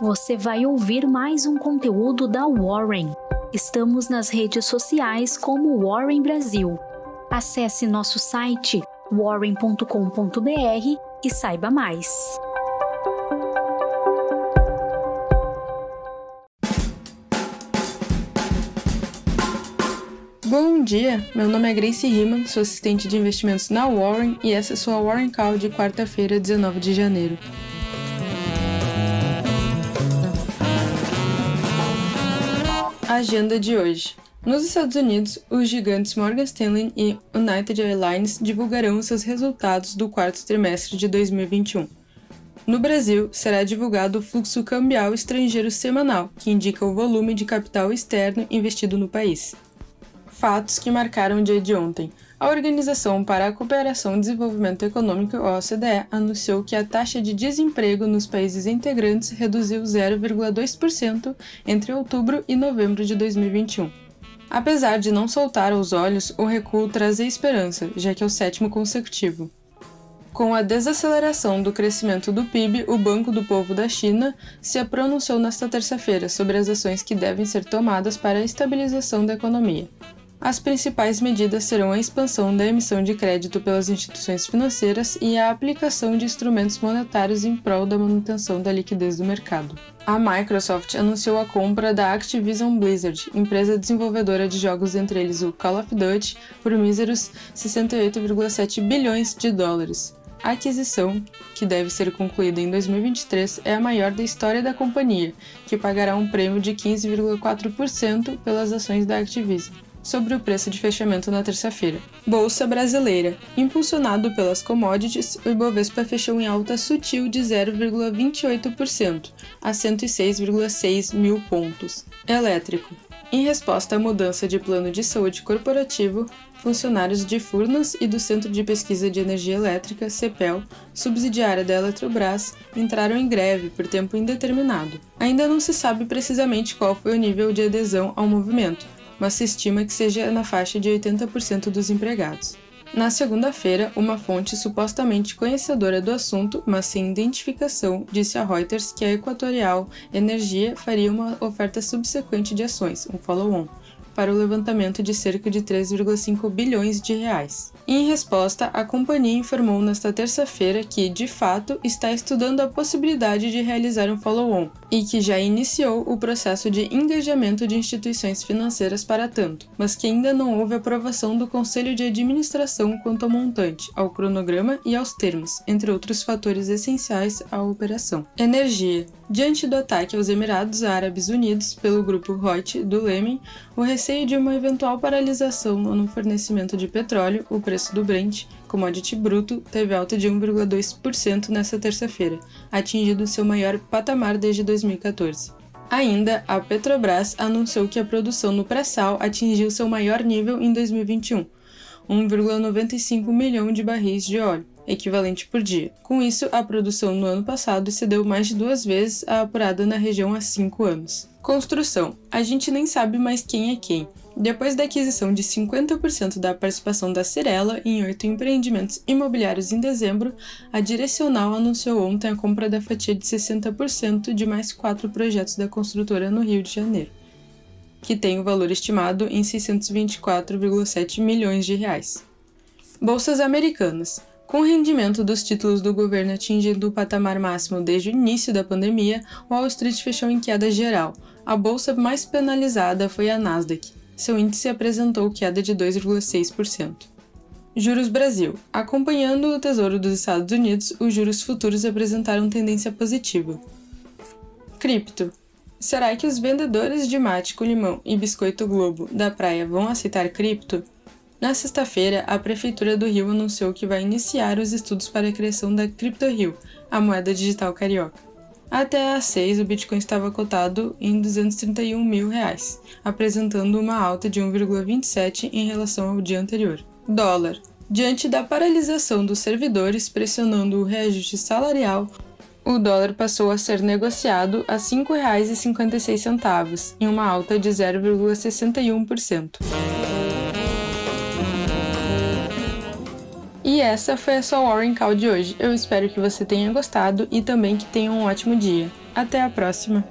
você vai ouvir mais um conteúdo da Warren. Estamos nas redes sociais como Warren Brasil. Acesse nosso site warren.com.br e saiba mais. Bom dia, meu nome é Grace Riemann, sou assistente de investimentos na Warren e essa é sua Warren Call de quarta-feira, 19 de janeiro. Agenda de hoje. Nos Estados Unidos, os gigantes Morgan Stanley e United Airlines divulgarão seus resultados do quarto trimestre de 2021. No Brasil, será divulgado o fluxo cambial estrangeiro semanal, que indica o volume de capital externo investido no país fatos que marcaram o dia de ontem. A Organização para a Cooperação e Desenvolvimento Econômico, OCDE, anunciou que a taxa de desemprego nos países integrantes reduziu 0,2% entre outubro e novembro de 2021. Apesar de não soltar os olhos, o recuo traz esperança, já que é o sétimo consecutivo. Com a desaceleração do crescimento do PIB, o Banco do Povo da China se pronunciou nesta terça-feira sobre as ações que devem ser tomadas para a estabilização da economia. As principais medidas serão a expansão da emissão de crédito pelas instituições financeiras e a aplicação de instrumentos monetários em prol da manutenção da liquidez do mercado. A Microsoft anunciou a compra da Activision Blizzard, empresa desenvolvedora de jogos entre eles o Call of Duty, por míseros 68,7 bilhões de dólares. A aquisição, que deve ser concluída em 2023, é a maior da história da companhia, que pagará um prêmio de 15,4% pelas ações da Activision sobre o preço de fechamento na terça-feira. Bolsa Brasileira. Impulsionado pelas commodities, o Ibovespa fechou em alta sutil de 0,28%, a 106,6 mil pontos. Elétrico. Em resposta à mudança de plano de saúde corporativo, funcionários de Furnas e do Centro de Pesquisa de Energia Elétrica, CEPEL, subsidiária da Eletrobras, entraram em greve por tempo indeterminado. Ainda não se sabe precisamente qual foi o nível de adesão ao movimento, mas se estima que seja na faixa de 80% dos empregados. Na segunda-feira, uma fonte supostamente conhecedora do assunto, mas sem identificação, disse a Reuters que a Equatorial Energia faria uma oferta subsequente de ações, um follow-on, para o levantamento de cerca de 3,5 bilhões de reais. Em resposta, a companhia informou nesta terça-feira que, de fato, está estudando a possibilidade de realizar um follow-on e que já iniciou o processo de engajamento de instituições financeiras para tanto, mas que ainda não houve aprovação do Conselho de Administração quanto ao montante, ao cronograma e aos termos, entre outros fatores essenciais à operação. Energia. Diante do ataque aos Emirados Árabes Unidos pelo grupo Houthi do Leme, o receio de uma eventual paralisação no fornecimento de petróleo, o preço do Brent, commodity bruto, teve alta de 1,2% nesta terça-feira, atingindo seu maior patamar desde 2014. Ainda, a Petrobras anunciou que a produção no pré-sal atingiu seu maior nível em 2021, 1,95 milhão de barris de óleo, equivalente por dia. Com isso, a produção no ano passado excedeu mais de duas vezes a apurada na região há cinco anos. Construção. A gente nem sabe mais quem é quem. Depois da aquisição de 50% da participação da Cirela em oito empreendimentos imobiliários em dezembro, a Direcional anunciou ontem a compra da fatia de 60% de mais quatro projetos da construtora no Rio de Janeiro, que tem o valor estimado em 624,7 milhões de reais. Bolsas americanas. Com o rendimento dos títulos do governo atingindo o patamar máximo desde o início da pandemia, Wall Street fechou em queda geral. A bolsa mais penalizada foi a Nasdaq. Seu índice apresentou queda de 2,6%. Juros Brasil. Acompanhando o Tesouro dos Estados Unidos, os juros futuros apresentaram tendência positiva. Cripto. Será que os vendedores de mate com limão e biscoito Globo da praia vão aceitar cripto? Na sexta-feira, a Prefeitura do Rio anunciou que vai iniciar os estudos para a criação da CryptoRio, a moeda digital carioca. Até às 6, o Bitcoin estava cotado em 231 mil reais, apresentando uma alta de 1,27 em relação ao dia anterior. Dólar. Diante da paralisação dos servidores pressionando o reajuste salarial, o dólar passou a ser negociado a R$ 5,56, em uma alta de 0,61%. E essa foi a sua Warren Call de hoje. Eu espero que você tenha gostado e também que tenha um ótimo dia. Até a próxima!